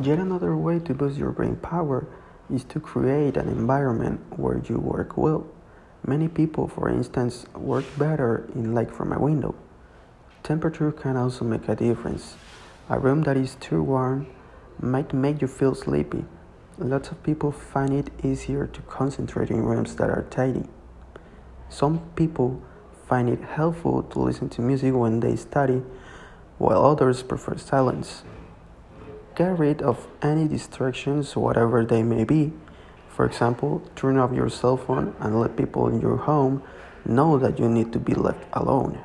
Yet another way to boost your brain power is to create an environment where you work well. Many people, for instance, work better in light from a window. Temperature can also make a difference. A room that is too warm might make you feel sleepy. Lots of people find it easier to concentrate in rooms that are tidy. Some people find it helpful to listen to music when they study, while others prefer silence. Get rid of any distractions, whatever they may be. For example, turn off your cell phone and let people in your home know that you need to be left alone.